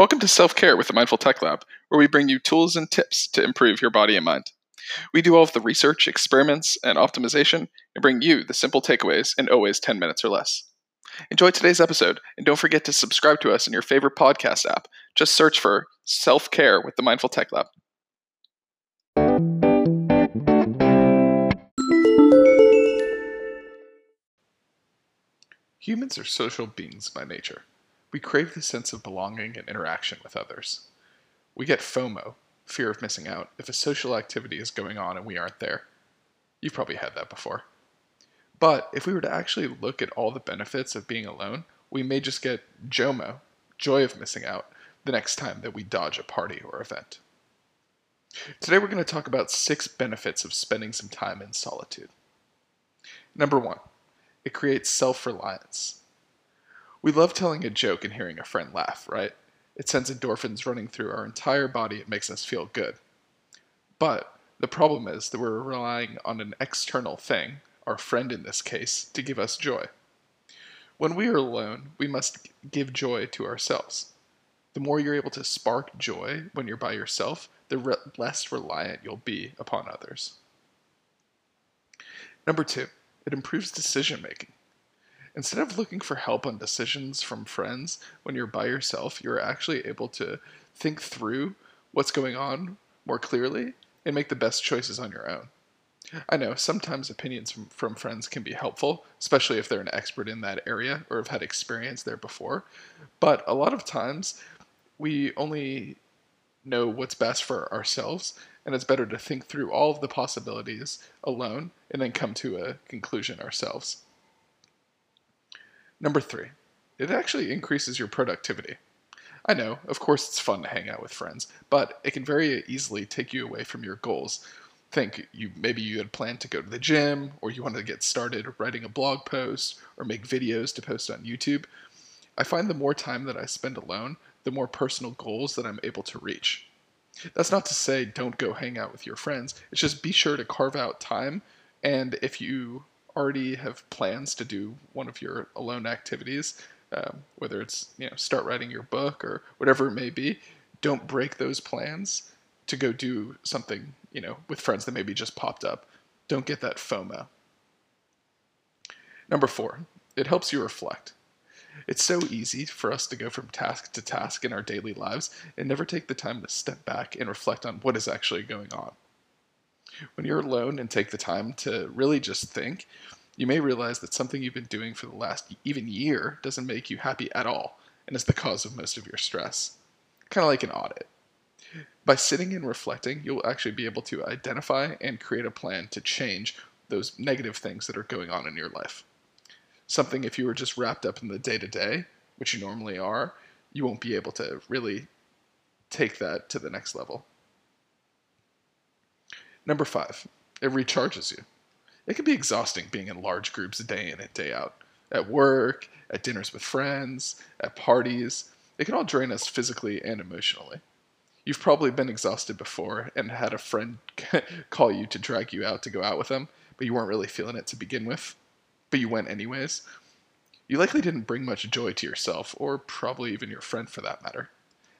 Welcome to Self Care with the Mindful Tech Lab, where we bring you tools and tips to improve your body and mind. We do all of the research, experiments, and optimization and bring you the simple takeaways in always 10 minutes or less. Enjoy today's episode, and don't forget to subscribe to us in your favorite podcast app. Just search for Self Care with the Mindful Tech Lab. Humans are social beings by nature. We crave the sense of belonging and interaction with others. We get FOMO, fear of missing out, if a social activity is going on and we aren't there. You've probably had that before. But if we were to actually look at all the benefits of being alone, we may just get JOMO, joy of missing out, the next time that we dodge a party or event. Today we're going to talk about six benefits of spending some time in solitude. Number one, it creates self reliance. We love telling a joke and hearing a friend laugh, right? It sends endorphins running through our entire body. It makes us feel good. But the problem is that we're relying on an external thing, our friend in this case, to give us joy. When we are alone, we must give joy to ourselves. The more you're able to spark joy when you're by yourself, the re- less reliant you'll be upon others. Number two, it improves decision making. Instead of looking for help on decisions from friends when you're by yourself, you're actually able to think through what's going on more clearly and make the best choices on your own. I know sometimes opinions from, from friends can be helpful, especially if they're an expert in that area or have had experience there before. But a lot of times, we only know what's best for ourselves, and it's better to think through all of the possibilities alone and then come to a conclusion ourselves. Number three, it actually increases your productivity. I know, of course, it's fun to hang out with friends, but it can very easily take you away from your goals. Think you maybe you had planned to go to the gym, or you wanted to get started writing a blog post, or make videos to post on YouTube. I find the more time that I spend alone, the more personal goals that I'm able to reach. That's not to say don't go hang out with your friends. It's just be sure to carve out time. And if you already have plans to do one of your alone activities, um, whether it's you know start writing your book or whatever it may be, don't break those plans to go do something you know with friends that maybe just popped up. Don't get that FOMO. Number four, it helps you reflect. It's so easy for us to go from task to task in our daily lives and never take the time to step back and reflect on what is actually going on. When you're alone and take the time to really just think, you may realize that something you've been doing for the last even year doesn't make you happy at all and is the cause of most of your stress. Kind of like an audit. By sitting and reflecting, you'll actually be able to identify and create a plan to change those negative things that are going on in your life. Something if you were just wrapped up in the day to day, which you normally are, you won't be able to really take that to the next level. Number five, it recharges you. It can be exhausting being in large groups day in and day out. At work, at dinners with friends, at parties. It can all drain us physically and emotionally. You've probably been exhausted before and had a friend call you to drag you out to go out with them, but you weren't really feeling it to begin with. But you went anyways. You likely didn't bring much joy to yourself, or probably even your friend for that matter.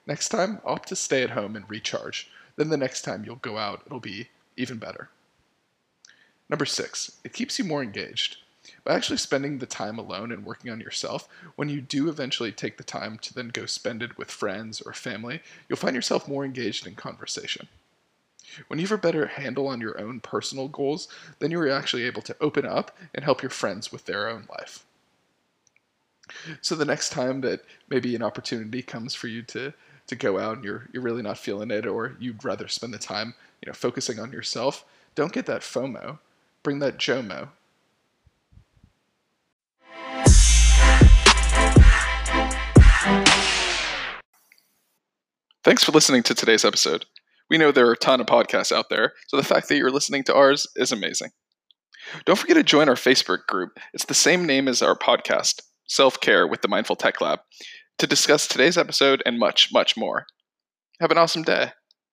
Next time, opt to stay at home and recharge. Then the next time you'll go out, it'll be even better. Number six, it keeps you more engaged. By actually spending the time alone and working on yourself, when you do eventually take the time to then go spend it with friends or family, you'll find yourself more engaged in conversation. When you have a better handle on your own personal goals, then you're actually able to open up and help your friends with their own life. So the next time that maybe an opportunity comes for you to to go out and you're you're really not feeling it or you'd rather spend the time, you know, focusing on yourself, don't get that FOMO. Bring that JOMO. Thanks for listening to today's episode. We know there are a ton of podcasts out there, so the fact that you're listening to ours is amazing. Don't forget to join our Facebook group. It's the same name as our podcast, Self Care with the Mindful Tech Lab to discuss today's episode and much, much more. Have an awesome day.